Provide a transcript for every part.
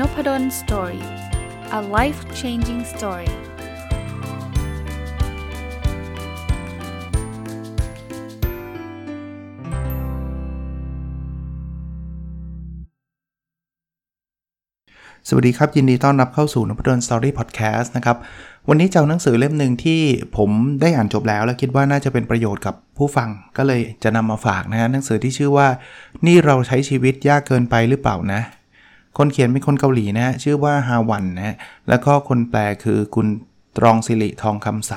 Nopadol story a life changing story สวัสดีครับ ยินดีต้อนรับเข้าสู่นพดล story podcast นะครับ วันนี้จะเอาหนังสือเล่มหนึ่งที่ผมได้อ่านจบแล้ว และคิดว่าน่าจะเป็นประโยชน์กับผู้ฟังก็เลยจะนำมาฝากนะฮะหนังสือที่ชื่อว่า นี่เราใช้ชีวิตยากเกินไปหรือเปล่านะ คนเขียนเป็นคนเกาหลีนะฮะชื่อว่าฮาวันนะฮะแล้วก็คนแปลคือคุณตรองสิริทองคำใส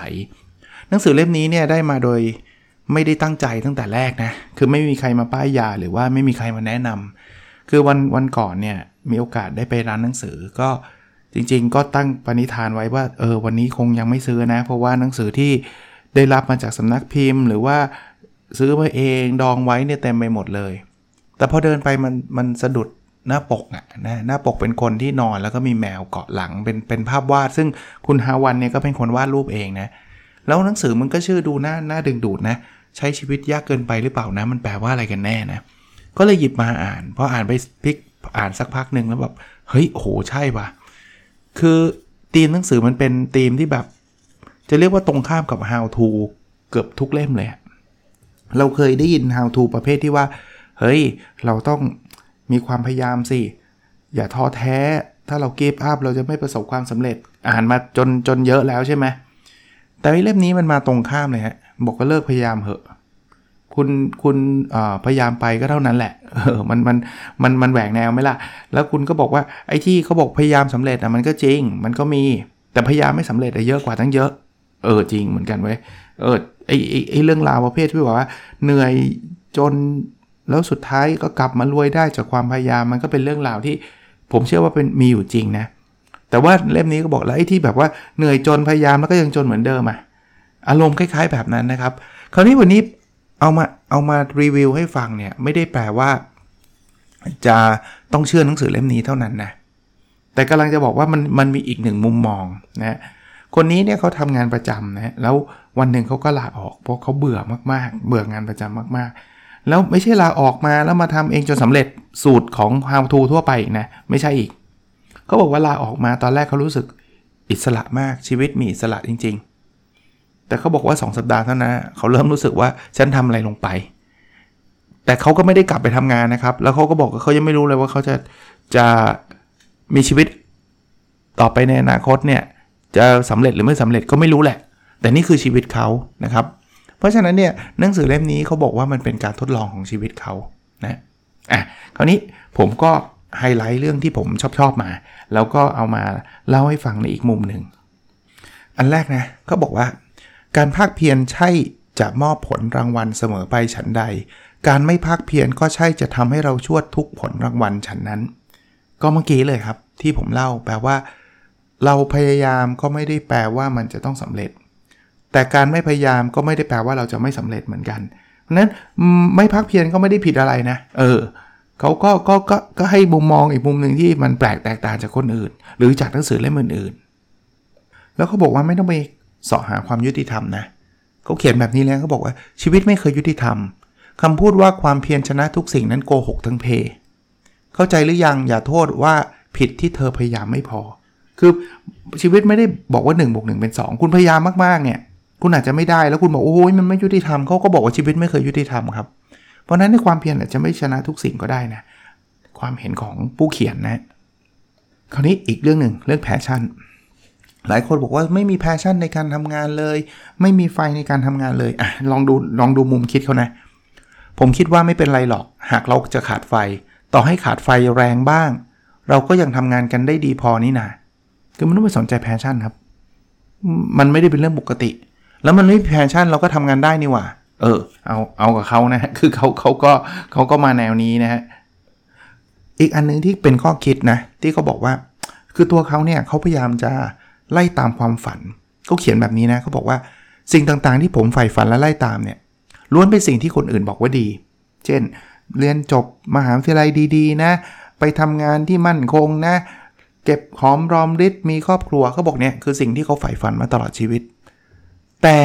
หนังสือเล่มนี้เนี่ยได้มาโดยไม่ได้ตั้งใจตั้งแต่แรกนะ คือไม่มีใครมาป้ายยาหรือว่าไม่มีใครมาแนะนำคือวันวันก่อนเนี่ยมีโอกาสได้ไปร้านหนังสือก็จริงๆ ก็ตั้งปณิธานไว้ว่าเออวันนี้คงยังไม่ซื้อนะ เพราะว่าหนังสือที่ได้รับมาจากสำนักพิมพ์ หรือว่าซื้อมาเองดองไว้เนี่ยเต็มไปหมดเลย แต่พอเดินไปมันมันสะดุด หน้าปกอะนะหน้าปกเป็นคนที่นอนแล้วก็มีแมวเกาะหลังเป็นเป็นภาพวาด ซึ่งคุณฮาวันเนี่ยก็เป็นคนวาดรูปเองนะแล้วหนังสือมันก็ชื่อดูหน้าหน้าดึงดูดนะใช้ชีวิตยากเกินไปหรือเปล่านะ มันแปลว่าอะไรกันแน่นะก็เลยหยิบมาอ่านพออ่านไปพลิกอ่านสักพักหนึ่งแล้วแบบเฮ้ยโหใช่ปะคือธีมหนังสือมันเป็นธีมที่แบบ จะเรียกว่าตรงข้ามกับ how to เกือบทุกเล่มเลย เราเคยได้ยิน how to ประเภทที่ว่า เฮ้ย เราต้อง มีความพยายามสิ อย่าท้อแท้ ถ้าเราเก็บอัพเราจะไม่ประสบความสำเร็จ อ่านมาจนจนเยอะแล้วใช่ไหม แต่เล่มนี้มันมาตรงข้ามเลยฮะ บอกก็เลิกพยายามเหอะ คุณคุณพยายามไปก็เท่านั้นแหละเออมันมันมันมันแหวกแนวไหมล่ะ แล้วคุณก็บอกว่าไอ้ที่เขาบอกพยายามสำเร็จอะมันก็จริง มันก็มี แต่พยายามไม่สำเร็จอะเยอะกว่าตั้งเยอะ เออจริงเหมือนกันเว้ย เออไอไอไอเรื่องราวประเภทที่บอกว่าเหนื่อยจน แล้วสุดท้ายก็กลับมารวยได้จากความพยายามมันก็เป็นเรื่องราวที่ ผมเชื่อว่าเป็นมีอยู่จริงนะ แต่ว่าเล่มนี้ก็บอกแล้วไอ้ที่แบบว่าเหนื่อยจนพยายามแล้วก็ยังจนเหมือนเดิมอะอารมณ์คล้าย ๆ แบบนั้นนะครับ คราวนี้วันนี้เอามาเอามารีวิวให้ฟังเนี่ยไม่ได้แปลว่า จะต้องเชื่อหนังสือเล่มนี้เท่านั้นนะแต่กำลังจะบอกว่ามันมันมีอีกหนึ่งมุมมองนะคนนี้เนี่ยเขาทำงานประจำนะแล้ววันหนึ่งเขาก็ลาออกเพราะเขาเบื่อมากๆ เบื่องานประจำมากๆ แล้วไม่ใช่ลาออกมาแล้วมาทำเองจนสำเร็จสูตรของ How to ทั่วไปนะ ไม่ใช่อีก เขาบอกว่าลาออกมาตอนแรกเขารู้สึกอิสระมากชีวิตมีอิสระจริง ๆ แต่เขาบอกว่า 2 สัปดาห์เท่านั้นเขาเริ่มรู้สึกว่าฉันทำอะไรลงไป แต่เขาก็ไม่ได้กลับไปทำงานนะครับ แล้วเขาก็บอกว่าเขายังไม่รู้เลยว่าเขาจะจะมีชีวิตต่อไปในอนาคตเนี่ยจะสำเร็จหรือไม่สำเร็จก็ไม่รู้แหละ แต่นี่คือชีวิตเขานะครับ เพราะฉะนั้นเนี่ยหนังสือเล่มนี้เขาบอกว่ามันเป็นการทดลองของชีวิตเขานะอะคราวนี้ผมก็ไฮไลท์เรื่องที่ผมชอบชอบมา แล้วก็เอามาเล่าให้ฟังในอีกมุมหนึ่ง อันแรกนะเขาบอกว่า การภาคเพียรใช่จะมอบผลรางวัลเสมอไปฉันใด การไม่ภาคเพียรก็ใช่จะทำให้เราชวดทุกผลรางวัลฉันนั้น ก็เมื่อกี้เลยครับที่ผมเล่าแปลว่า เราพยายามก็ไม่ได้แปลว่ามันจะต้องสำเร็จ แต่การไม่พยายามก็ไม่ได้แปลว่าเราจะไม่สำเร็จเหมือนกัน เพราะนั้นไม่พักเพียรก็ไม่ได้ผิดอะไรนะ เออเขาก็ก็ก็ก็ให้มุมมองอีกมุมหนึ่งที่มันแปลกแตกต่างจากคนอื่น หรือจากหนังสือเล่มอื่นๆ แล้วเขาบอกว่าไม่ต้องไปเสาะหาความยุติธรรมนะเขาเขียนแบบนี้แล้วเขาบอกว่าชีวิตไม่เคยยุติธรรมคำพูดว่าความเพียรชนะทุกสิ่งนั้นโกหกทั้งเพ เข้าใจหรือยังอย่าโทษว่าผิดที่เธอพยายามไม่พอ คือชีวิตไม่ได้บอกว่า1นบวกหเป็น 2 คุณพยายามมากๆเนี่ย คุณอาจจะไม่ได้แล้วคุณบอกโอ้ยมันไม่ยุติธรรมเขาก็บอกว่าชีวิตไม่เคยยุติธรรมครับ เพราะนั้นในความเพียรอาจจะไม่ชนะทุกสิ่งก็ได้นะ ความเห็นของผู้เขียนนะ คราวนี้อีกเรื่องหนึ่งเรื่อง passion หลายคนบอกว่าไม่มี passion ในการทำงานเลย ไม่มีไฟในการทำงานเลยอะลองดูลองดูมุมคิดเขานะ ผมคิดว่าไม่เป็นไรหรอก หากเราจะขาดไฟ ต่อให้ขาดไฟแรงบ้าง เราก็ยังทำงานกันได้ดีพอนี่นะคือไม่ต้องไปสนใจ passion ครับ มันไม่ได้เป็นเรื่องปกติ แล้วมันไม่มี passion เราก็ทำงานได้นี่หว่า เออ เอาเอากับเขานะคือเขาเขาก็เขาก็มาแนวนี้นะฮะอีกอันนึงที่เป็นข้อคิดนะ ที่เขาบอกว่า คือตัวเขาเนี่ยเขาพยายามจะไล่ตามความฝันเขาเขียนแบบนี้นะเขาบอกว่าสิ่งต่างๆ ที่ผมใฝ่ฝันและไล่ตามเนี่ยล้วนเป็นสิ่งที่คนอื่นบอกว่าดี เช่น เรียนจบมหาวิทยาลัยดีๆ นะ ไปทำงานที่มั่นคงนะ เก็บหอมรอมริดมีครอบครัวเขาบอกเนี่ยคือสิ่งที่เขาใฝ่ฝันมาตลอดชีวิต แต่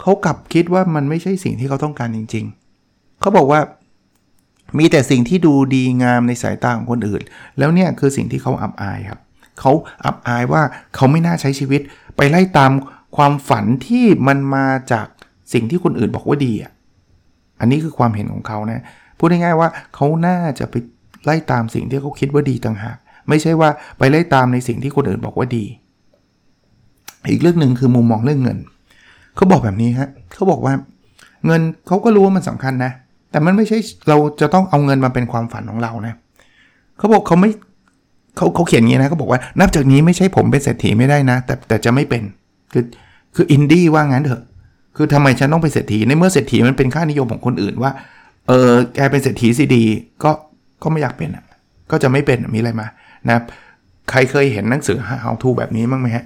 เขากลับคิดว่ามันไม่ใช่สิ่งที่เขาต้องการจริง ๆ เขาบอกว่ามีแต่สิ่งที่ดูดีงามในสายตาของคนอื่น แล้วเนี่ยคือสิ่งที่เขาอับอายครับ เขาอับอายว่าเขาไม่น่าใช้ชีวิต ไปไล่ตามความฝันที่มันมาจากสิ่งที่คนอื่นบอกว่าดีอะ อันนี้คือความเห็นของเขานะ พูดง่ายๆว่าเขาน่าจะไปไล่ตามสิ่งที่เขาคิดว่าดีต่างหาก ไม่ใช่ว่าไปไล่ตามในสิ่งที่คนอื่นบอกว่าดี อีกเรื่องหนึ่งคือมุมมองเรื่องเงิน เขาบอกแบบนี้ฮะเขาบอกว่าเงินเขาก็รู้ว่ามันสำคัญนะ แต่มันไม่ใช่เราจะต้องเอาเงินมาเป็นความฝันของเรานะเขาบอกเขาไม่เขาเขาเขียนงี้นะเขาบอกว่านับจากนี้ไม่ใช่ผมเป็นเศรษฐีไม่ได้นะ แต่แต่จะไม่เป็นคือคืออินดี้ว่างั้นเถอะ คือทำไมฉันต้องเป็นเศรษฐีในเมื่อเศรษฐีมันเป็นค่านิยมของคนอื่นว่าเออแกเป็นเศรษฐีสิดีก็ก็ไม่อยากเป็นอะก็จะไม่เป็นมีอะไรมานะใครเคยเห็นหนังสือ how to แบบนี้บ้างไหมฮะ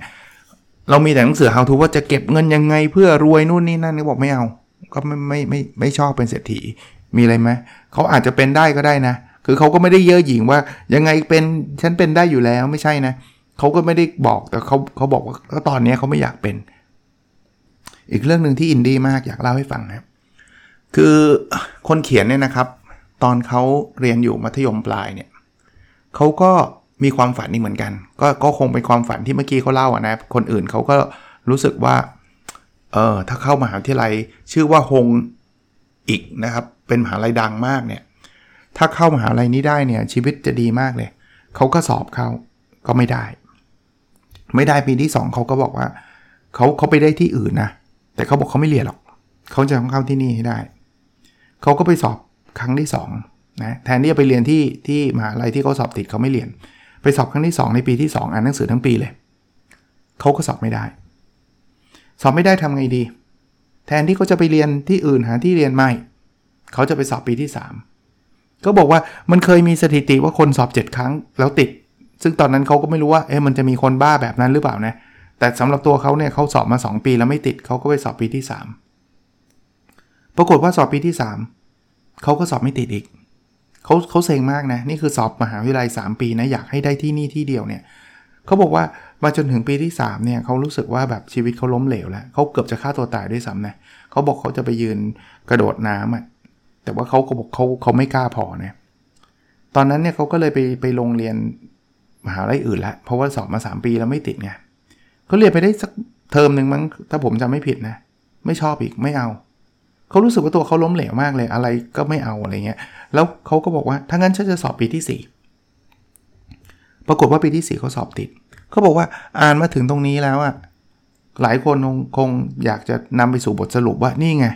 เรามีแต่หนังสือ how to ว่าจะเก็บเงินยังไงเพื่อรวยนู่นนี่นั่นนี่บอกไม่เอา ก็ไม่ไม่ไม่ไม่ชอบเป็นเศรษฐีมีอะไรไหมเขาอาจจะเป็นได้ก็ได้นะ คือเขาก็ไม่ได้เย่อหยิ่งว่ายังไงเป็นฉันเป็นได้อยู่แล้วไม่ใช่นะเขาก็ไม่ได้บอกแต่เขาเขาบอกว่าก็ตอนนี้เขาไม่อยากเป็น อีกเรื่องหนึ่งที่อินดี้มากอยากเล่าให้ฟังนะคือคนเขียนเนี่ยนะครับ ตอนเขาเรียนอยู่มัธยมปลายเนี่ยเขาก็ มีความฝันนี่เหมือนกัน ก็ก็คงเป็นความฝันที่เมื่อกี้เขาเล่าอะนะ คนอื่นเขาก็รู้สึกว่า เออถ้าเข้ามหาวิทยาลัย ชื่อว่าฮงอีกนะครับ เป็นมหาลัยดังมากเนี่ย ถ้าเข้ามหาลัยนี้ได้เนี่ย ชีวิตจะดีมากเลย เขาก็สอบเข้าก็ไม่ได้ ไม่ได้ปีที่ 2 เขาก็บอกว่าเขาเขาไปได้ที่อื่นนะ แต่เขาบอกเขาไม่เรียนหรอก เขาจะต้องเข้าที่นี่ให้ได้ เขาก็ไปสอบครั้งที่2นะ แทนที่จะไปเรียนที่ที่มหาลัยที่เขาสอบติดเขาไม่เรียน ไปสอบครั้งที่ 2 ในปีที่ 2 อ่านหนังสือทั้งปีเลยเขาก็สอบไม่ได้ สอบไม่ได้ทำไงดี แทนที่เขาจะไปเรียนที่อื่นหาที่เรียนใหม่เขาจะไปสอบปีที่ 3 ก็บอกว่ามันเคยมีสถิติว่าคนสอบ 7 ครั้งแล้วติด ซึ่งตอนนั้นเขาก็ไม่รู้ว่าเอ๊ะมันจะมีคนบ้าแบบนั้นหรือเปล่านะแต่สำหรับตัวเขาเนี่ยเขาสอบมา 2 ปีแล้วไม่ติดเขาก็ไปสอบปีที่ 3 ปรากฏว่าสอบปีที่ 3เขาก็สอบไม่ติดอีก เขาเขาเซ็งมากนะ นี่คือสอบมหาวิทยาลัย 3 ปีนะ อยากให้ได้ที่นี่ที่เดียวเนี่ยเขาบอกว่ามาจนถึงปีที่ 3 เนี่ยเขารู้สึกว่าแบบชีวิตเขาล้มเหลวแล้วเขาเกือบจะฆ่าตัวตายด้วยซ้ำนะเขาบอกเขาจะไปยืนกระโดดน้ำอะแต่ว่าเขาก็บอกเขาเขาไม่กล้าพอนะตอนนั้นเนี่ยเขาก็เลยไปไปโรงเรียนมหาลัยอื่นละเพราะว่าสอบมา 3 ปีแล้วไม่ติดไงเขาเรียนไปได้สักเทอมหนึ่งมั้งถ้าผมจำไม่ผิดนะ ไม่ชอบอีกไม่เอา เขารู้สึกว่าตัวเขาล้มเหลวมากเลยอะไรก็ไม่เอาอะไรเงี้ย แล้วเขาก็บอกว่าถ้างั้นฉันจะสอบปีที่ 4 ปรากฏว่าปีที่ 4เขาสอบติดเขาบอกว่าอ่านมาถึงตรงนี้แล้วอะหลายคนคงอยากจะนำไปสู่บทสรุปว่านี่ไง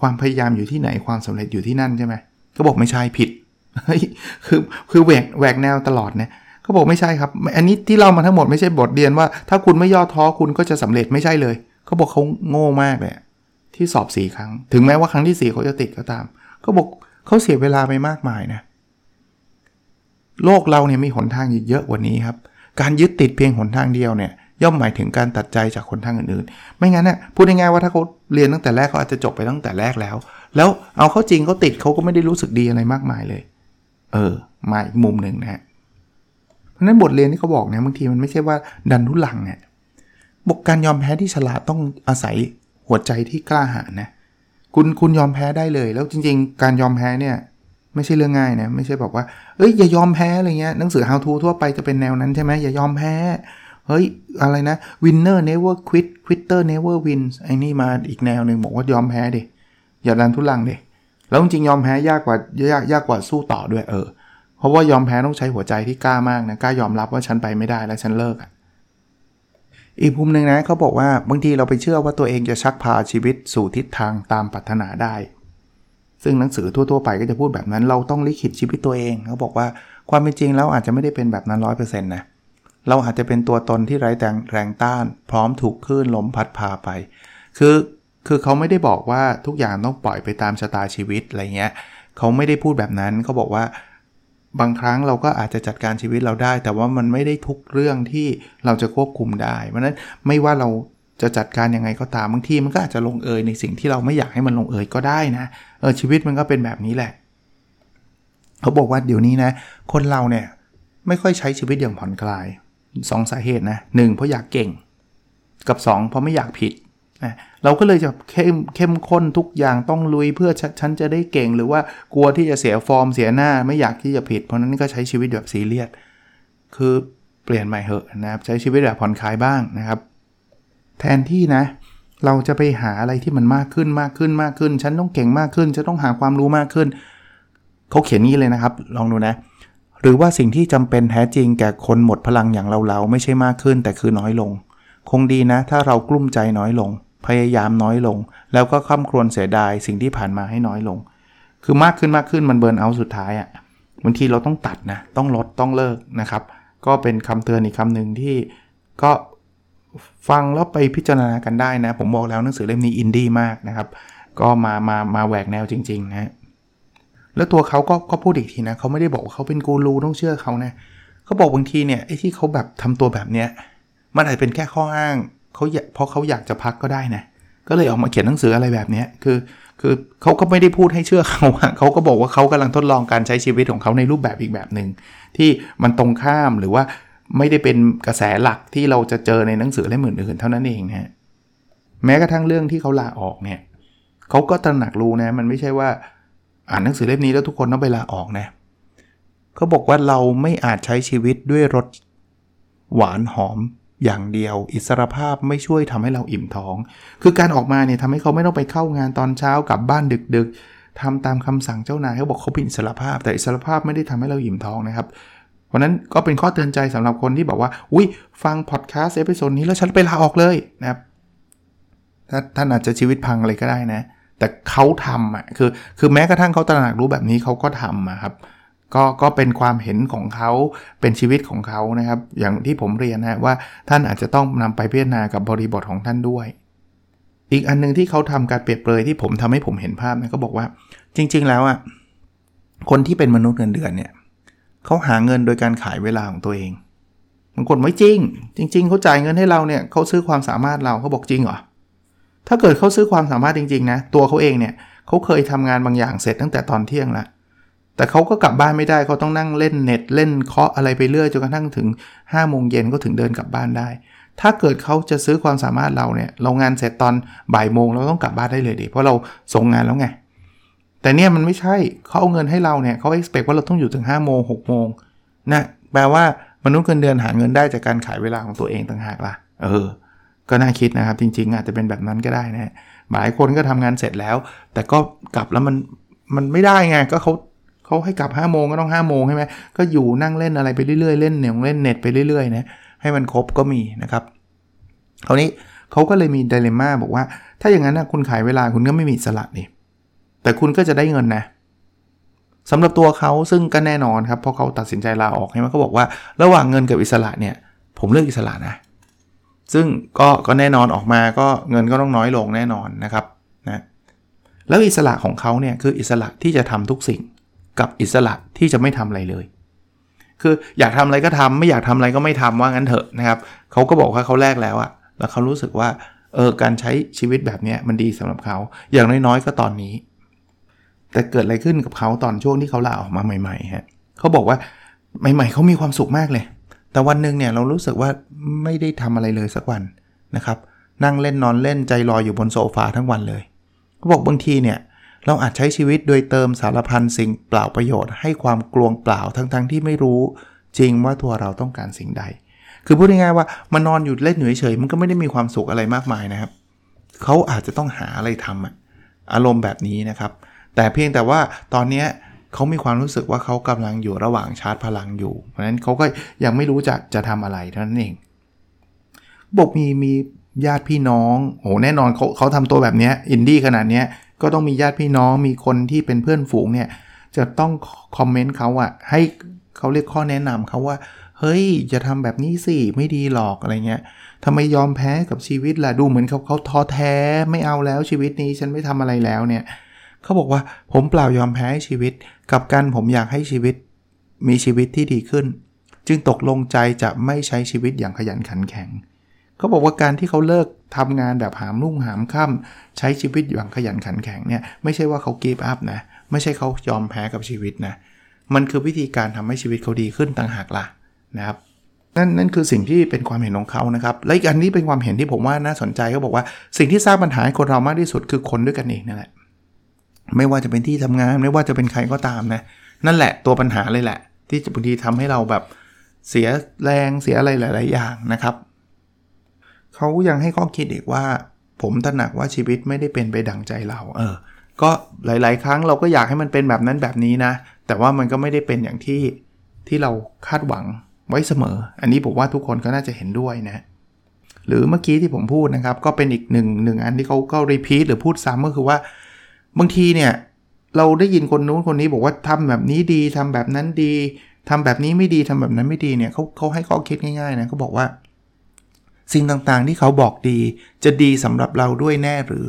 ความพยายามอยู่ที่ไหนความสำเร็จอยู่ที่นั่นใช่ไหมเขาบอกไม่ใช่ผิดคือคือแหวกแหวกแนวตลอดเนี่ยเขาบอกไม่ใช่ครับ อันนี้ที่เล่ามาทั้งหมดไม่ใช่บทเรียนว่า ถ้าคุณไม่ย่อท้อคุณก็จะสำเร็จไม่ใช่เลยเขาบอกเขาโง่มากเลย ที่สอบสี่ครั้ง ถึงแม้ว่าครั้งที่สี่เขาจะติดก็ตาม ก็บอกเขาเสียเวลาไปมากมายนะ โลกเราเนี่ยมีหนทางเยอะกว่านี้ครับ การยึดติดเพียงหนทางเดียวเนี่ยย่อมหมายถึงการตัดใจจากคนทางอื่นๆ ไม่งั้นเนี่ยพูดง่ายๆว่าถ้าเขาเรียนตั้งแต่แรกเขาอาจจะจบไปตั้งแต่แรกแล้ว แล้วเอาเข้าจริงเขาติดเขาก็ไม่ได้รู้สึกดีอะไรมากมายเลย เออ มาอีกมุมหนึ่งนะฮะเพราะนั้นบทเรียนที่เขาบอกเนี่ยบางทีมันไม่ใช่ว่าดันทุลังเนี่ยบอกการยอมแพ้ที่ฉลาดต้องอาศัย หัวใจที่กล้าหาญนะคุณคุณยอมแพ้ได้เลย แล้วจริง ๆ การยอมแพ้เนี่ยไม่ใช่เรื่องง่ายนะไม่ใช่บอกว่าเอ้ยอย่ายอมแพ้อะไรเงี้ยหนังสือ how to ทั่วไปจะเป็นแนวนั้นใช่ไหมอย่ายอมแพ้เฮ้ยอะไรนะ winner never quit quitter never wins ไอ้นี่มาอีกแนวหนึ่งบอกว่ายอมแพ้ดิอย่าดันทุลังดิแล้วจริงๆยอมแพ้ยากกว่ายากยากกว่าสู้ต่อด้วยเออ เพราะว่ายอมแพ้ต้องใช้หัวใจที่กล้ามากนะกล้ายอมรับว่าฉันไปไม่ได้แล้วฉันเลิกอะ อีกมุมหนึ่งนะเขาบอกว่าบางทีเราไปเชื่อว่าตัวเองจะชักพาชีวิตสู่ทิศทางตามปรารถนาได้ ซึ่งหนังสือทั่วๆไปก็จะพูดแบบนั้น เราต้องลิขิตชีวิตตัวเองเขาบอกว่าความเป็นจริงแล้วอาจจะไม่ได้เป็นแบบนั้นร้อยเปอร์เซ็นต์นะเราอาจจะเป็นตัวตนที่ไร้แรงแรงต้าน พร้อมถูกคลื่นลมพัดพาไป คือคือเขาไม่ได้บอกว่าทุกอย่างต้องปล่อยไปตามชะตาชีวิตอะไรเงี้ยเขาไม่ได้พูดแบบนั้นเขาบอกว่า บางครั้งเราก็อาจจะจัดการชีวิตเราได้ แต่ว่ามันไม่ได้ทุกเรื่องที่เราจะควบคุมได้เพราะนั้นไม่ว่าเราจะจัดการยังไงก็ตามบางทีมันก็อาจจะลงเอยในสิ่งที่เราไม่อยากให้มันลงเอยก็ได้นะเออชีวิตมันก็เป็นแบบนี้แหละ เขาบอกว่าเดี๋ยวนี้นะ คนเราเนี่ยไม่ค่อยใช้ชีวิตอย่างผ่อนคลาย 2 สาเหตุนะหเพราะอยากเก่ง กับ 2 เพราะไม่อยากผิด เราก็เลยจะเข้มเข้มข้นทุกอย่างต้องลุยเพื่อฉฉันจะได้เก่ง หรือว่ากลัวที่จะเสียฟอร์มเสียหน้าไม่อยากที่จะผิด เพราะนั้นก็ใช้ชีวิตแบบซีเรียสคือเปลี่ยนใหม่เหอะนะครับใช้ชีวิตแบบผ่อนคลายบ้างนะครับ แทนที่นะ เราจะไปหาอะไรที่มันมากขึ้นมากขึ้นมากขึ้น ฉันต้องเก่งมากขึ้นจะต้องหาความรู้มากขึ้นเขาเขียนนี้เลยนะครับ ลองดูนะ หรือว่าสิ่งที่จำเป็นแท้จริงแก่คนหมดพลังอย่างเราๆไม่ใช่มากขึ้นแต่คือน้อยลง คงดีนะ ถ้าเรากลุ้มใจน้อยลง พยายามน้อยลง แล้วก็ค้ำครวญเสียดายสิ่งที่ผ่านมาให้น้อยลง คือมากขึ้นมากขึ้นมันเบิร์นเอาสุดท้ายอะ่ะบางทีเราต้องตัดนะ ต้องลดต้องเลิกนะครับ ก็เป็นคำเตือนอีกคำหนึ่งที่ก็ฟังแล้วไปพิจารณากันได้นะ ผมบอกแล้วหนังสือเล่มนี้อินดี้มากนะครับ ก็มามามาแหวกแนวจริงๆนะแล้วตัวเขาก็ก็พูดอีกทีนะเขาไม่ได้บอกว่าเขาเป็นกูรูต้องเชื่อเขานะเขาบอกบางทีเนี่ยไอ้ที่เขาแบบทำตัวแบบเนี้ย มันอาจจะเป็นแค่ข้ออ้างเขาเพราะเขาอยากจะพักก็ได้นะก็เลยออกมาเขียนหนังสืออะไรแบบนี้คือคือเขาก็ไม่ได้พูดให้เชื่อเขาเขาก็บอกว่าเขากำลังทดลองการใช้ชีวิตของเขาในรูปแบบอีกแบบหนึ่งที่มันตรงข้ามหรือว่าไม่ได้เป็นกระแสหลักที่เราจะเจอในหนังสือเล่มอื่นๆเท่านั้นเองนะแม้กระทั่งเรื่องที่เขาลาออกเนี่ยเขาก็ตระหนักรู้นะมันไม่ใช่ว่าอ่านหนังสือเล่มนี้แล้วทุกคนต้องไปลาออกนะเขาบอกว่าเราไม่อาจใช้ชีวิตด้วยรสหวานหอม อย่างเดียว อิสรภาพไม่ช่วยทำให้เราอิ่มท้อง คือการออกมาเนี่ยทำให้เขาไม่ต้องไปเข้างานตอนเช้ากลับบ้านดึกๆทำตามคำสั่งเจ้านายเขาบอกเขาเป็นอิสรภาพ แต่อิสรภาพไม่ได้ทำให้เราอิ่มท้องนะครับเพราะนั้นก็เป็นข้อเตือนใจสำหรับคนที่บอกว่า อุ้ยฟัง podcast episode นี้แล้วฉันไปลาออกเลยนะครับถ้าท่านอาจจะชีวิตพังอะไรก็ได้นะ แต่เขาทำอะคือคือแม้กระทั่งเขาตระหนักรู้แบบนี้เขาก็ทำอะครับ ก็ก็เป็นความเห็นของเขาเป็นชีวิตของเขานะครับ อย่างที่ผมเรียนนะว่าท่านอาจจะต้องนำไปพิจารณากับบริบทของท่านด้วย อีกอันนึงที่เขาทำการเปรียบเปรยที่ผมทำให้ผมเห็นภาพนะเขาบอกว่า จริง ๆ แล้วอะคนที่เป็นมนุษย์เงินเดือนเนี่ยเขาหาเงินโดยการขายเวลาของตัวเองบางคนไม่จริง จริง ๆเขาจ่ายเงินให้เราเนี่ยเขาซื้อความสามารถเราเขาบอกจริงเหรอถ้าเกิดเขาซื้อความสามารถจริง ๆ นะ ตัวเขาเองเนี่ยเขาเคยทำงานบางอย่างเสร็จตั้งแต่ตอนเที่ยงแล้ว แต่เขาก็กลับบ้านไม่ได้เขาต้องนั่งเล่นเน็ตเล่นเคาะอะไรไปเรื่อยจนกระทั่งถึง5้าโมงเย็นก็ถึงเดินกลับบ้านได้ ถ้าเกิดเขาจะซื้อความสามารถเราเนี่ยเรางานเสร็จตอนบ่ายโมงเราต้องกลับบ้านได้เลยดิเพราะเราส่งงานแล้วไงแต่เนี่ยมันไม่ใช่เขาเอาเงินให้เราเนี่ยเขา expect ว่าเราต้องอยู่ถึง5้าโมงหกโมงนะแปลว่ามนุษย์เงินเดือนหาเงินได้จากการขายเวลาของตัวเองต่างหากล่ะเออ ก็น่าคิดนะครับ จริง ๆ อาจจะเป็นแบบนั้นก็ได้นะหลายคนก็ทำงานเสร็จแล้ว แต่ก็กลับแล้วมันมันไม่ได้ไงก็เขา เขาให้กลับ5้าโมงก็ต้อง5้าโมงใช่ไหมก็อยู่นั่งเล่นอะไรไปเรื่อยๆ เล่นเน่งเล่นเน็ตไปเรื่อยๆนะให้มันครบก็มีนะครับคราวนี้เขาก็เลยมีดเลม่าบอกว่า ถ้าอย่างนั้นนะคุณขายเวลาคุณก็ไม่มีสละนี่แต่คุณก็จะได้เงินนะสำหรับตัวเขาซึ่งก็แน่นอนครับเพราะเขาตัดสินใจลาออกใช่ไหมเขาบอกว่าระหว่างเงินกับอิสระเนี่ยผมเลือกอิสระนะ ซึ่งก็ก็แน่นอนออกมาก็เงินก็ต้องน้อยลงแน่นอนนะครับนะแล้วอิสระของเขาเนี่ยคืออิสระที่จะทำทุกสิ่ง กับอิสระที่จะไม่ทำอะไรเลย คืออยากทำอะไรก็ทำไม่อยากทำอะไรก็ไม่ทำว่างั้นเถอะนะครับเขาก็บอกว่าเขาแลกแล้วอะแล้วเขารู้สึกว่าเออการใช้ชีวิตแบบนี้มันดีสำหรับเขา อย่างน้อยๆก็ตอนนี้ แต่เกิดอะไรขึ้นกับเขาตอนช่วงที่เขาลาออกมาใหม่ๆฮะเขาบอกว่าใหม่ๆเขามีความสุขมากเลย แต่วันหนึ่งเนี่ยเรารู้สึกว่าไม่ได้ทำอะไรเลยสักวันนะครับ นั่งเล่นนอนเล่นใจลอยอยู่บนโซฟาทั้งวันเลยเขาบอกบางทีเนี่ย เราอาจใช้ชีวิตโดยเติมสารพันสิ่งเปล่าประโยชน์ให้ความกลวงเปล่าทั้งๆทที่ไม่รู้จริงว่าตัวเราต้องการสิ่งใด คือพูดง่ายๆว่ามันนอนอยู่เล่นอยู่เฉยๆมันก็ไม่ได้มีความสุขอะไรมากมายนะครับเขาอาจจะต้องหาอะไรทำอารมณ์แบบนี้นะครับ แต่เพียงแต่ว่าตอนนี้เขามีความรู้สึกว่าเขากำลังอยู่ระหว่างชาร์จพลังอยู่ เพราะฉะนั้นเขาก็ยังไม่รู้จะจะทำอะไรเท่านั้นเองบอกมีมีญาติพี่น้องโอ้แน่นอนเขาเขาทำตัวแบบนี้อินดี้ขนาดนี้ ก็ต้องมีญาติพี่น้องมีคนที่เป็นเพื่อนฝูงเนี่ยจะต้องคอมเมนต์เขาอะให้เขาเรียกข้อแนะนำเขาว่า เฮ้ยอย่าทำแบบนี้สิ ไม่ดีหรอกอะไรเงี้ยทำไมยอมแพ้กับชีวิตล่ะดูเหมือนเขาเขาท้อแท้ไม่เอาแล้วชีวิตนี้ฉันไม่ทำอะไรแล้วเนี่ยเขาบอกว่าผมเปล่ายอมแพ้ชีวิต กับกันผมอยากให้ชีวิตมีชีวิตที่ดีขึ้น จึงตกลงใจจะไม่ใช้ชีวิตอย่างขยันขันแข็ง เขาบอกว่าการที่เขาเลิกทำงานแบบหามรุ่งหามค่ำใช้ชีวิตอย่างขยันขันแข็งเนี่ยไม่ใช่ว่าเขากีบอัพนะ ไม่ใช่เขายอมแพ้กับชีวิตนะ มันคือวิธีการทำให้ชีวิตเขาดีขึ้นต่างหากล่ะนะครับนั่นนั่นคือสิ่งที่เป็นความเห็นของเขานะครับ และอีกอันนี้เป็นความเห็นที่ผมว่าน่าสนใจเขาบอกว่าสิ่งที่สร้างปัญหาให้คนเรามากที่สุดคือคนด้วยกันเองนั่นแหละ ไม่ว่าจะเป็นที่ทำงาน ไม่ว่าจะเป็นใครก็ตามนะ นั่นแหละตัวปัญหาเลยแหละ ที่บางทีทำให้เราแบบเสียแรงเสียอะไรหลาย ๆ อย่างนะครับ เขายังให้ข้อคิดอีกว่า ผมตระหนักว่าชีวิตไม่ได้เป็นไปดังใจเรา เออ ก็หลาย ๆ ครั้งเราก็อยากให้มันเป็นแบบนั้นแบบนี้นะ แต่ว่ามันก็ไม่ได้เป็นอย่างที่ที่เราคาดหวังไว้เสมอ อันนี้ผมว่าทุกคนก็น่าจะเห็นด้วยนะ หรือเมื่อกี้ที่ผมพูดนะครับ ก็เป็นอีกหนึ่งหนึ่งอันที่เขาก็รีพีทหรือพูดซ้ำก็คือว่า บางทีเนี่ยเราได้ยินคนนู้นคนนี้บอกว่าทำแบบนี้ดีทำแบบนั้นดีทำแบบนี้ไม่ดีทำแบบนั้นไม่ดีเนี่ยเขาเขาให้ข้อคิดง่ายๆนะเขาบอกว่า สิ่งต่างๆที่เขาบอกดี จะดีสำหรับเราด้วยแน่หรือ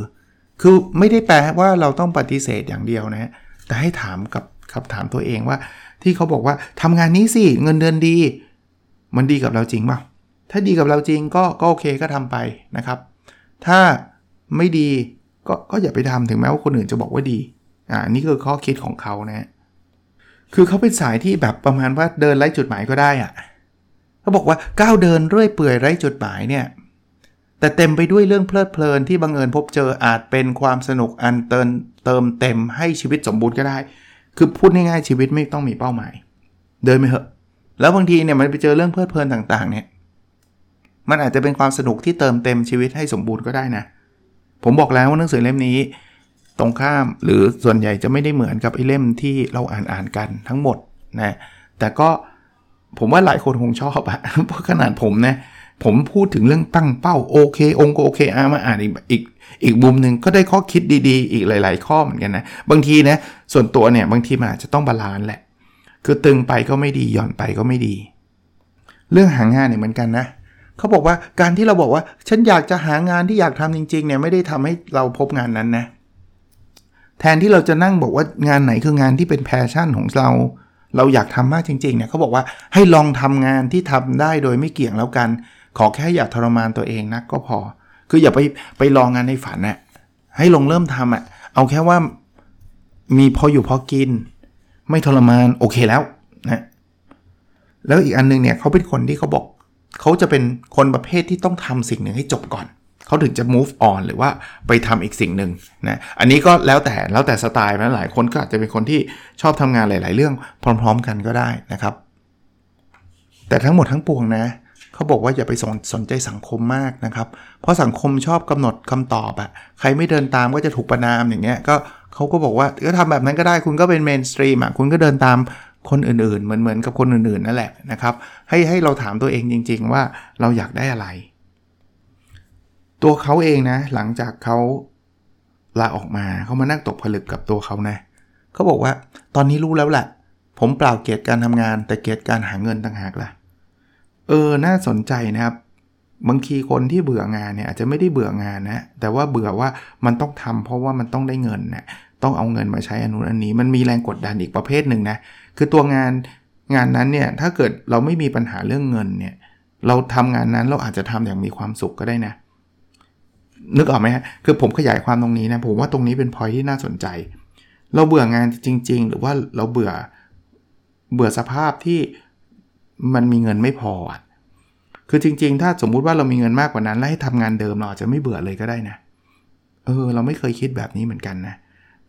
คือไม่ได้แปลว่าเราต้องปฏิเสธอย่างเดียวนะแต่ให้ถามกับคำถามตัวเองว่า ที่เขาบอกว่าทำงานนี้สิเงินเดือนดี มันดีกับเราจริงเปล่าถ้าดีกับเราจริงก็ก็โอเคก็ทำไปนะครับ ถ้าไม่ดีก็ก็อย่าไปทำถึงแม้ว่าคนอื่นจะบอกว่าดีอ่านี่คือข้อคิดของเขานะคือเขาเป็นสายที่แบบประมาณว่าเดินไร้จุดหมายก็ได้อะ เขาบอกว่าก้าวเดินเรื่อยเปื่อยไร้จุดหมายเนี่ยแต่เต็มไปด้วยเรื่องเพลิดเพลินที่บังเอิญพบเจออาจเป็นความสนุกอันเติมเติมเต็มให้ชีวิตสมบูรณ์ก็ได้ คือพูดง่ายๆชีวิตไม่ต้องมีเป้าหมาย เดินไปเถอะ แล้วบางทีเนี่ยมันไปเจอเรื่องเพลิดเพลินต่างๆ เนี่ยมันอาจจะเป็นความสนุกที่เติมเต็มชีวิตให้สมบูรณ์ก็ได้นะ ผมบอกแล้วว่าหนังสือเล่มนี้ ตรงข้ามหรือส่วนใหญ่จะไม่ได้เหมือนกับไอ้เล่มที่เราอ่านอ่านกันทั้งหมดนะแต่ก็ ผมว่าหลายคนคงชอบอะเพราะขนาดผมนะผมพูดถึงเรื่องตั้งเป้าโอเค องค์โอเคอามาอ่านอีกอีกอีกมุมหนึ่งก็ได้ข้อคิดดีๆ อีกหลาย ๆ ข้อเหมือนกันนะ บางทีนะส่วนตัวเนี่ยบางทีมันอาจจะต้อง balance แหละ คือตึงไปก็ไม่ดีหย่อนไปก็ไม่ดี เรื่องหางานเนี่ยเหมือนกันนะเขาบอกว่าการที่เราบอกว่า ฉันอยากจะหางานที่อยากทำจริงๆเนี่ยไม่ได้ทำให้เราพบงานนั้นนะแทนที่เราจะนั่งบอกว่างานไหนคืองานที่เป็น passion ของเรา เราอยากทำมากจริงๆเนี่ยเขาบอกว่าให้ลองทำงานที่ทำได้โดยไม่เกี่ยงแล้วกัน ขอแค่อย่าทรมานตัวเองนะก็พอ คืออย่าไปไปลองงานในฝันนะ่ะให้ลงเริ่มทำอะ่ะเอาแค่ว่ามีพออยู่พอกิน ไม่ทรมานโอเคแล้วนะแล้วอีกอันนึงเนี่ยเขาเป็นคนที่เขาบอกเขาจะเป็นคนประเภทที่ต้องทำสิ่งหนึ่งให้จบก่อน เขาถึงจะ move on หรือว่าไปทำอีกสิ่งหนึ่งนะ อันนี้ก็แล้วแต่แล้วแต่สไตล์นะหลายคนก็อาจจะเป็นคนที่ชอบทำงานหลาย ๆ เรื่องพร้อม ๆ กันก็ได้นะครับ แต่ทั้งหมดทั้งปวงนะเขาบอกว่าอย่าไปสนสนใจสังคมมากนะครับ เพราะสังคมชอบกำหนดคำตอบอะใครไม่เดินตามก็จะถูกประนามอย่างเงี้ยก็เขาก็บอกว่าก็ทำแบบนั้นก็ได้คุณก็เป็นเมนสตรีมอะคุณก็เดินตามคนอื่นๆ เหมือนเหมือนกับคนอื่นๆนั่นแหละนะครับ ให้ให้เราถามตัวเองจริง ๆ ว่าเราอยากได้อะไร ตัวเขาเองนะ หลังจากเขาลาออกมาเขามานั่งตกผลึกกับตัวเขานะเขาบอกว่าตอนนี้รู้แล้วแหละผมเปล่าเกียรติการทำงาน แต่เกียรติการหาเงินต่างหากล่ะ เออ น่าสนใจนะครับ บางทีคนที่เบื่องานเนี่ยอาจจะไม่ได้เบื่องานนะ แต่ว่าเบื่อว่ามันต้องทำเพราะว่ามันต้องได้เงินนะต้องเอาเงินมาใช้อนุอันนี้ มันมีแรงกดดันอีกประเภทหนึ่งนะ คือตัวงานงานนั้นเนี่ยถ้าเกิดเราไม่มีปัญหาเรื่องเงินเนี่ย เราทำงานนั้นเราอาจจะทำอย่างมีความสุขก็ได้นะ นึกออกไหมฮะคือผมขยายความตรงนี้นะผมว่าตรงนี้เป็นพอยที่น่าสนใจ เราเบื่องานจริง ๆ หรือว่าเราเบื่อเบื่อสภาพที่มันมีเงินไม่พอ คือจริง ๆ ถ้าสมมุติว่าเรามีเงินมากกว่านั้น แล้วให้ทำงานเดิมเราอาจจะไม่เบื่อเลยก็ได้นะ เออ เราไม่เคยคิดแบบนี้เหมือนกันนะ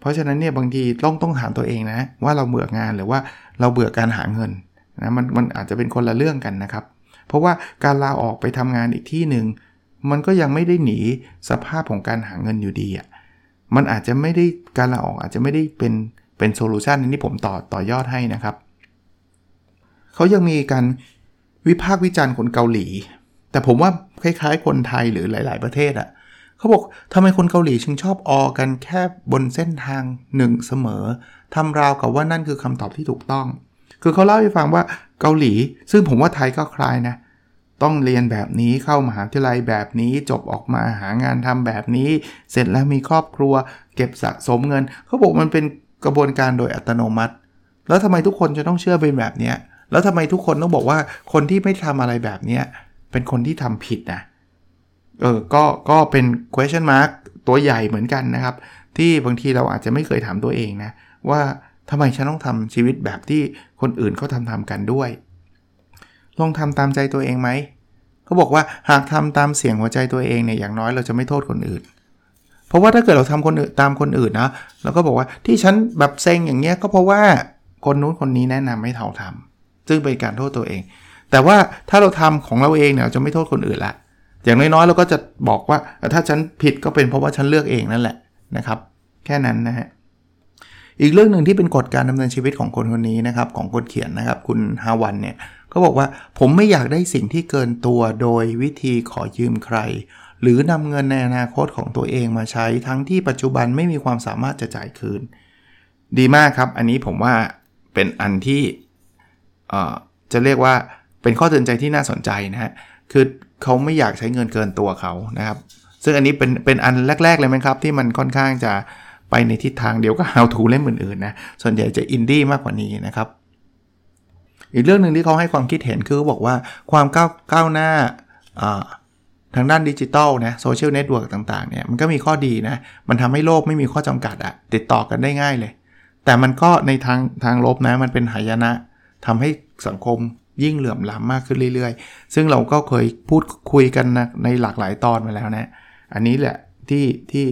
เพราะฉะนั้นเนี่ยบางทีต้องต้องถามตัวเองนะ ว่าเราเบื่องานหรือว่าเราเบื่อการหาเงินนะมันมันอาจจะเป็นคนละเรื่องกันนะครับ เพราะว่าการลาออกไปทำงานอีกที่หนึ่ง มันก็ยังไม่ได้หนีสภาพของการหาเงินอยู่ดีอะมันอาจจะไม่ได้การลาออกอาจจะไม่ได้เป็นเป็นโซลูชันนี้ผมต่อต่อยอดให้นะครับเขายังมีการวิพากษ์วิจารณ์คนเกาหลี แต่ผมว่าคล้ายๆ คนไทยหรือหลาย ๆประเทศอะ่ะเขาบอกทำไมคนเกาหลีจึงชอบออกันแค่บนเส้นทางหนึ่งเสมอทำราวกับว่านั่นคือคำตอบที่ถูกต้อง คือเขาเล่าให้ฟังว่าเกาหลี ซึ่งผมว่าไทยก็คล้ายนะ ต้องเรียนแบบนี้เข้ามหาวิทยาลัยแบบนี้จบออกมาหางานทำแบบนี้ เสร็จแล้วมีครอบครัว เก็บสะสมเงินเขาบอกมันเป็นกระบวนการโดยอัตโนมัติ แล้วทำไมทุกคนจะต้องเชื่อเป็นแบบนี้แล้วทำไมทุกคนต้องบอกว่าคนที่ไม่ทำอะไรแบบนี้เป็นคนที่ทำผิดนะเออก็ก็เป็น question mark ตัวใหญ่เหมือนกันนะครับ ที่บางทีเราอาจจะไม่เคยถามตัวเองนะว่าทำไมฉันต้องทำชีวิตแบบที่คนอื่นเขาทำทำกันด้วย ลองทำตามใจตัวเองไหมเขาบอกว่าหากทำตามเสียงหัวใจตัวเองเนี่ยอย่างน้อยเราจะไม่โทษคนอื่น เพราะว่าถ้าเกิดเราทำคนอื่นตามคนอื่นนะเราก็บอกว่าที่ฉันแบบเซ็งอย่างเงี้ยก็เพราะว่าคนนู้นคนนี้แนะนำให้เราทำซึ่งเป็นการโทษตัวเอง แต่ว่าถ้าเราทำของเราเองเนี่ยเราจะไม่โทษคนอื่นละอย่างน้อยๆเราก็จะบอกว่าถ้าฉันผิดก็เป็นเพราะว่าฉันเลือกเองนั่นแหละนะครับ แค่นั้นนะฮะ อีกเรื่องหนึ่งที่เป็นกฎการดำเนินชีวิตของคนคนนี้นะครับของคนเขียนนะครับคุณฮาวันเนี่ยเขาบอกว่าผมไม่อยากได้สิ่งที่เกินตัวโดยวิธีขอยืมใคร หรือนำเงินในอนาคตของตัวเองมาใช้ทั้งที่ปัจจุบันไม่มีความสามารถจะจ่ายคืน ดีมากครับ อันนี้ผมว่าเป็นอันที่จะเรียกว่าเป็นข้อเตือนใจที่น่าสนใจนะฮะคือเขาไม่อยากใช้เงินเกินตัวเขานะครับ ซึ่งอันนี้เป็นเป็นอันแรก ๆ เลยไหมครับ ที่มันค่อนข้างจะ ไปในทิศทางเดียวก็ how to เล่มอื่นๆนะส่วนใหญ่จะอินดี้มากกว่านี้นะครับ อีกเรื่องหนึ่งที่เขาให้ความคิดเห็นคือบอกว่าความก้าวก้าวหน้าทางด้านดิจิทัลนะ social network ต่างๆเนี่ยมันก็มีข้อดีนะ มันทำให้โลกไม่มีข้อจำกัดอะติดต่อกันได้ง่ายเลย แต่มันก็ในทางทางลบนะ มันเป็นหายนะทำให้สังคมยิ่งเหลื่อมล้ำมากขึ้นเรื่อยๆ ซึ่งเราก็เคยพูดคุยกันนะในหลากหลายตอนมาแล้วนะ อันนี้แหละที่ที่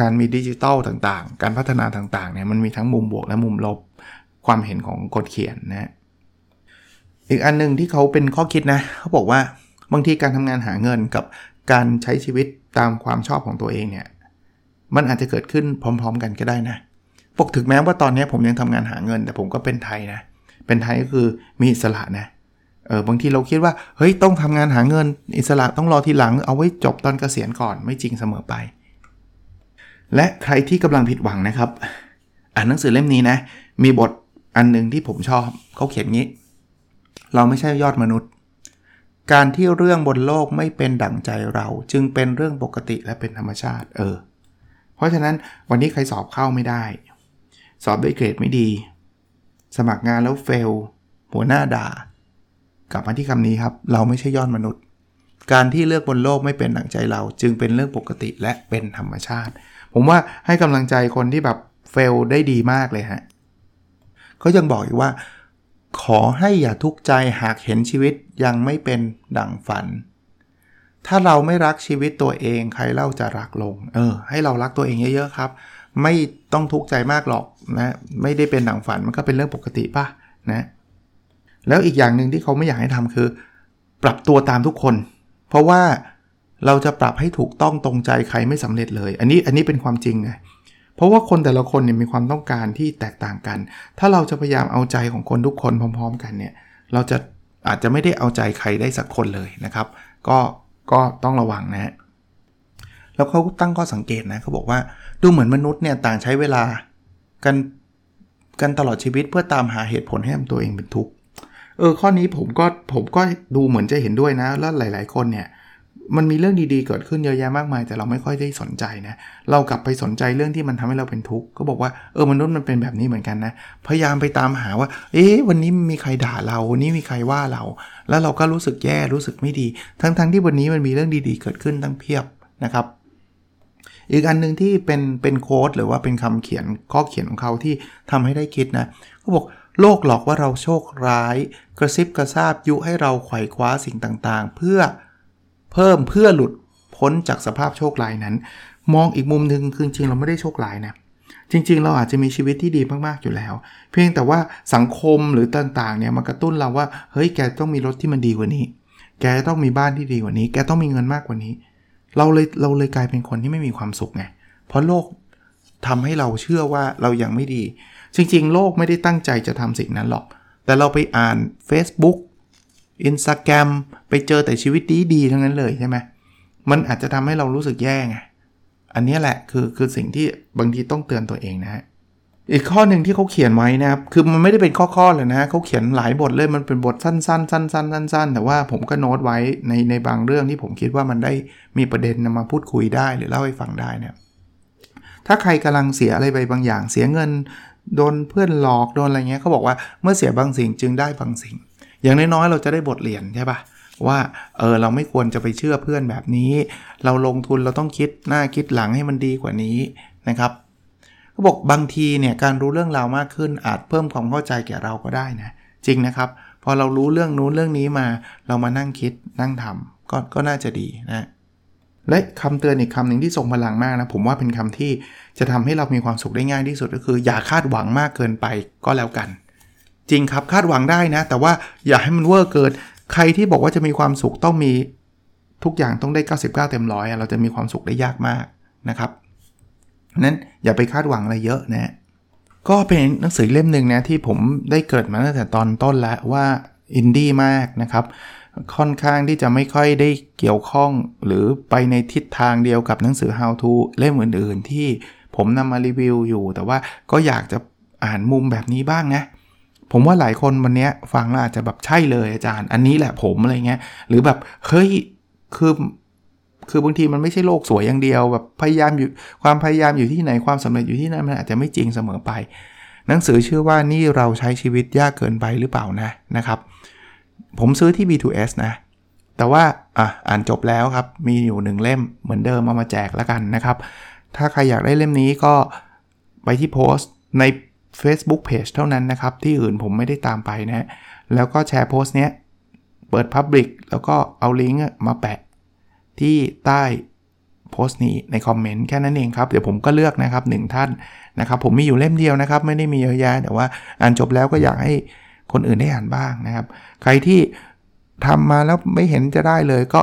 การมีดิจิตอลต่างๆ การพัฒนาต่างๆเนี่ยมันมีทั้งมุมบวกและมุมลบความเห็นของคนเขียนนะอีกอันนึงที่เขาเป็นข้อคิดนะเขาบอกว่าบางทีการทำงานหาเงินกับการใช้ชีวิตตามความชอบของตัวเองเนี่ยมันอาจจะเกิดขึ้นพร้อม ๆ กันก็ได้นะปกถึงแม้ว่าตอนนี้ผมยังทำงานหาเงิน แต่ผมก็เป็นไทยนะเป็นไทยก็คือมีอิสระนะเออบางทีเราคิดว่าเฮ้ยต้องทำงานหาเงินอิสระต้องรอทีหลังเอาไว้จบตอนเกษียณก่อนไม่จริงเสมอไป และใครที่กำลังผิดหวังนะครับ อ่านหนังสือเล่มนี้นะ มีบทอันหนึ่งที่ผมชอบเขาเขียนงี้ เราไม่ใช่ยอดมนุษย์ การที่เรื่องบนโลกไม่เป็นดั่งใจเรา จึงเป็นเรื่องปกติและเป็นธรรมชาติ เออ เพราะฉะนั้นวันนี้ใครสอบเข้าไม่ได้ สอบได้เกรดไม่ดี สมัครงานแล้วเฟลหัวหน้าด่ากลับมาที่คำนี้ครับ เราไม่ใช่ยอดมนุษย์ การที่เลือกบนโลกไม่เป็นดั่งใจเรา จึงเป็นเรื่องปกติและเป็นธรรมชาติ ผมว่าให้กำลังใจคนที่แบบเฟลได้ดีมากเลยฮะเขายังบอกอีกว่า ขอให้อย่าทุกข์ใจหากเห็นชีวิตยังไม่เป็นดั่งฝัน ถ้าเราไม่รักชีวิตตัวเองใครเล่าจะรักลง เออ ให้เรารักตัวเองเยอะๆครับ ไม่ต้องทุกข์ใจมากหรอกนะไม่ได้เป็นหนังฝันมันก็เป็นเรื่องปกติป่ะนะแล้วอีกอย่างหนึ่งที่เขาไม่อยากให้ทำคือ ปรับตัวตามทุกคน เพราะว่า เราจะปรับให้ถูกต้องตรงใจใครไม่สำเร็จเลย อันนี้อันนี้เป็นความจริงไงเพราะว่าคนแต่ละคนเนี่ยมีความต้องการที่แตกต่างกัน ถ้าเราจะพยายามเอาใจของคนทุกคนพร้อม ๆ กันเนี่ยเราจะอาจจะไม่ได้เอาใจใครได้สักคนเลยนะครับ ก็ก็ต้องระวังนะแล้วเขาตั้งข้อสังเกตนะเขาบอกว่าดูเหมือนมนุษย์เนี่ยต่างใช้เวลากันกันตลอดชีวิตเพื่อตามหาเหตุผลให้ตัวเองเป็นทุกข์เออข้อนี้ผมก็ผมก็ดูเหมือนจะเห็นด้วยนะ แล้วหลาย ๆ คนเนี่ย มันมีเรื่องดีๆเกิดขึ้นเยอะแยะมากมาย แต่เราไม่ค่อยได้สนใจนะ เรากลับไปสนใจเรื่องที่มันทำให้เราเป็นทุกข์ก็บอกว่าเออมนุษย์มันเป็นแบบนี้เหมือนกันนะ พยายามไปตามหาว่า เอ๊ะวันนี้มีใครด่าเราวันนี้มีใครว่าเรา แล้วเราก็รู้สึกแย่รู้สึกไม่ดี ทั้งๆทที่วันนี้มันมีเรื่องดีๆ เกิดขึ้นตั้งเพียบนะครับ อีกอันหนึ่งที่เป็นเป็นโค้ดหรือว่าเป็นคำเขียนข้อเขียนของเขาที่ทำให้ได้คิดนะเขาบอกโลกหลอกว่าเราโชคร้าย กระซิบกระซาบยุให้เราไขว่คว้าสิ่งต่างๆ เพื่อ เพิ่มเพื่อหลุดพ้นจากสภาพโชคร้ายนั้น มองอีกมุมหนึ่งคือจริงเราไม่ได้โชคร้ายนะจริง ๆ เราอาจจะมีชีวิตที่ดีมากๆอยู่แล้ว เพียงแต่ว่าสังคมหรือต่างๆเนี่ยมันกระตุ้นเราว่าเฮ้ยแกต้องมีรถที่มันดีกว่านี้ แกต้องมีบ้านที่ดีกว่านี้ แกต้องมีเงินมากกว่านี้ เราเลยเราเลยกลายเป็นคนที่ไม่มีความสุขไงเพราะโลกทำให้เราเชื่อว่าเรายังไม่ดี จริง ๆ โลกไม่ได้ตั้งใจจะทำสิ่งนั้นหรอก แต่เราไปอ่าน Facebook Instagram ไปเจอแต่ชีวิตดีๆทั้งนั้นเลยใช่ไหมมันอาจจะทำให้เรารู้สึกแย่ไง อันนี้แหละคือคือสิ่งที่บางทีต้องเตือนตัวเองนะฮะ อีกข้อหนึ่งที่เขาเขียนไว้นะครับ คือมันไม่ได้เป็นข้อๆเลยนะเขาเขียนหลายบทเลยมันเป็นบทสั้นๆสั้นๆสั้นๆแต่ว่าผมก็โน้ตไว้ในในบางเรื่องที่ผมคิดว่ามันได้มีประเด็นนำมาพูดคุยได้หรือเล่าให้ฟังได้เนี่ยถ้าใครกำลังเสียอะไรไปบางอย่างเสียเงินโดนเพื่อนหลอกโดนอะไรเงี้ยเขาบอกว่าเมื่อเสียบางสิ่งจึงได้บางสิ่ง อย่างน้อยๆเราจะได้บทเรียนใช่ปะว่าเออเราไม่ควรจะไปเชื่อเพื่อนแบบนี้ เราลงทุนเราต้องคิดหน้าคิดหลังให้มันดีกว่านี้นะครับเขาบอกบางทีเนี่ยการรู้เรื่องราวมากขึ้นอาจเพิ่มความเข้าใจแก่เราก็ได้นะจริงนะครับ พอเรารู้เรื่องนู้นเรื่องนี้มา เรามานั่งคิดนั่งทำก็ก็น่าจะดีนะและคำเตือนอีกคำหนึ่งที่ทรงพลังมากนะผมว่าเป็นคำที่จะทำให้เรามีความสุขได้ง่ายที่สุดก็คือ อย่าคาดหวังมากเกินไปก็แล้วกัน จริงครับคาดหวังได้นะ แต่ว่าอย่าให้มันเวอร์เกินใครที่บอกว่าจะมีความสุขต้องมีทุกอย่างต้องได้ 99 เต็มร้อยเราจะมีความสุขได้ยากมากนะครับนั้นอย่าไปคาดหวังอะไรเยอะนะก็เป็นหนังสือเล่มหนึ่งนะที่ผมได้เกริ่นมาตั้งแต่ตอนต้นแล้วว่าอินดี้มากนะครับ ค่อนข้างที่จะไม่ค่อยได้เกี่ยวข้องหรือไปในทิศทางเดียวกับหนังสือ How to เล่มอื่น ๆ ที่ผมนำมารีวิวอยู่ แต่ว่าก็อยากจะอ่านมุมแบบนี้บ้างนะ ผมว่าหลายคนวันนี้ฟังแล้วอาจจะแบบใช่เลยอาจารย์ อันนี้แหละผมอะไรเงี้ย หรือแบบเฮ้ยคือคือบางทีมันไม่ใช่โลกสวยอย่างเดียวแบบพยายามอยู่ความพยายามอยู่ที่ไหนความสำเร็จอยู่ที่นั่นมันอาจจะไม่จริงเสมอไป หนังสือชื่อว่านี่เราใช้ชีวิตยากเกินไปหรือเปล่านะนะครับ ผมซื้อที่ B2S นะ แต่ว่าอะอ่านจบแล้วครับ มีอยู่หนึ่งเล่มเหมือนเดิมเอามาแจกแล้วกันนะครับ ถ้าใครอยากได้เล่มนี้ก็ไปที่โพสต์ใน Facebook Page เท่านั้นนะครับ ที่อื่นผมไม่ได้ตามไปนะแล้วก็แชร์โพสต์เนี้ย เปิด Public แล้วก็เอาลิงก์มาแปะ ที่ใต้โพสต์นี้ในคอมเมนต์แค่นั้นเองครับ เดี๋ยวผมก็เลือกนะครับหนึ่งท่านนะครับ ผมมีอยู่เล่มเดียวนะครับ ไม่ได้มีเยอะแยะแต่ว่าอ่านจบแล้วก็อยากให้คนอื่นได้อ่านบ้างนะครับ ใครที่ทำมาแล้วไม่เห็นจะได้เลยก็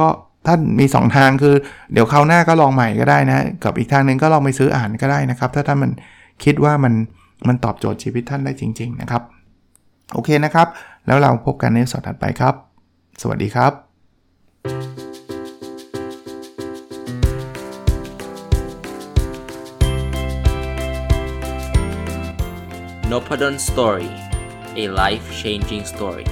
ก็ท่านมี 2 ทางคือ เดี๋ยวคราวหน้าก็ลองใหม่ก็ได้นะ กับอีกทางหนึ่งก็ลองไปซื้ออ่านก็ได้นะครับ ถ้าท่านมันคิดว่ามัน มันตอบโจทย์ชีวิตท่านได้จริง ๆ นะครับ โอเคนะครับ แล้วเราพบกันในสดถัดไปครับ สวัสดีครับ n o p a d o n Story a life changing story